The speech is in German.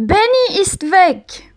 Benny ist weg.